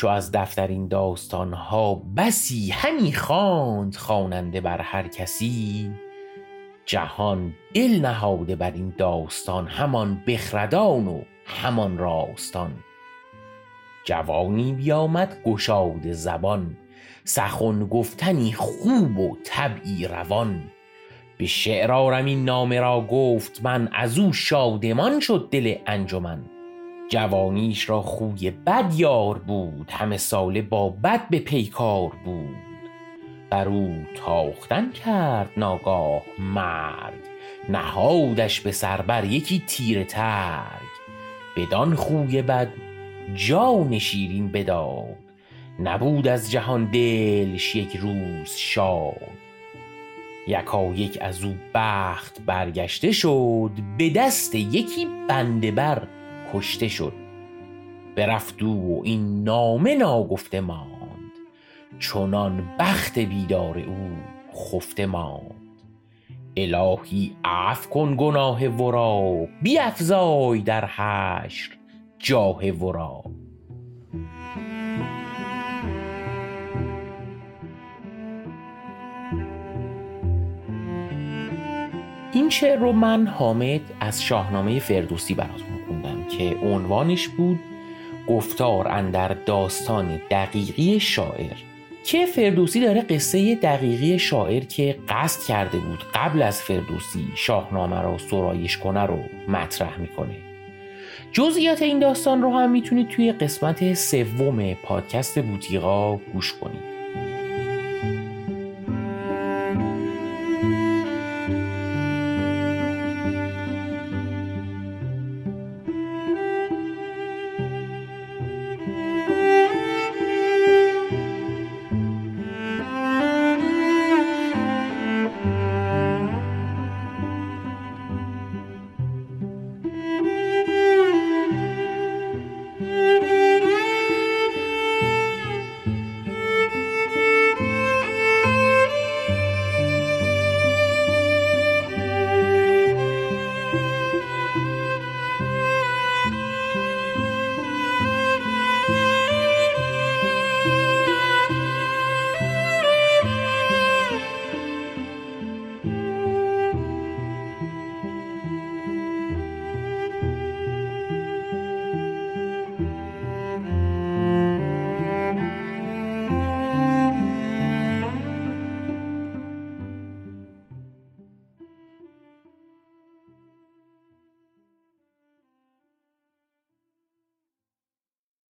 چو از دفتر این داستان ها بسی همی خواند خواننده بر هر کسی جهان دل نهاده بر این داستان همان بخردان و همان راستان. جوانی بیامد گشاده زبان سخن گفتنی خوب و طبعی روان. به شعر آرم این نامه را گفت من از او شادمان شد دل انجمن. جوانیش را خوی بد یار بود همه ساله با بد به پیکار بود. بر او تاختن کرد ناگاه مرگ نهادش به سر بر یکی تیره ترگ. بدان خوی بد جان شیرین بداد نبود از جهان دلش یک روز شاد. یکایک از او بخت برگشته شد به دست یکی بنده بر کشته شد. برفت او و این نامه ناگفته ماند. چنان بخت بیدار او خفته ماند. الهی عفو کن گناه ورا بیفزای در حشر جاه ورا. این شعر رو من حامد از شاهنامه فردوسی براتون خوندم. که عنوانش بود گفتار اندر داستان دقیقی شاعر. که فردوسی داره قصه دقیقی شاعر که قصد کرده بود قبل از فردوسی شاهنامه را سرایش کنه رو مطرح می‌کنه. جزئیات این داستان رو هم می‌تونید توی قسمت سوم پادکست بوتیقا گوش کنید.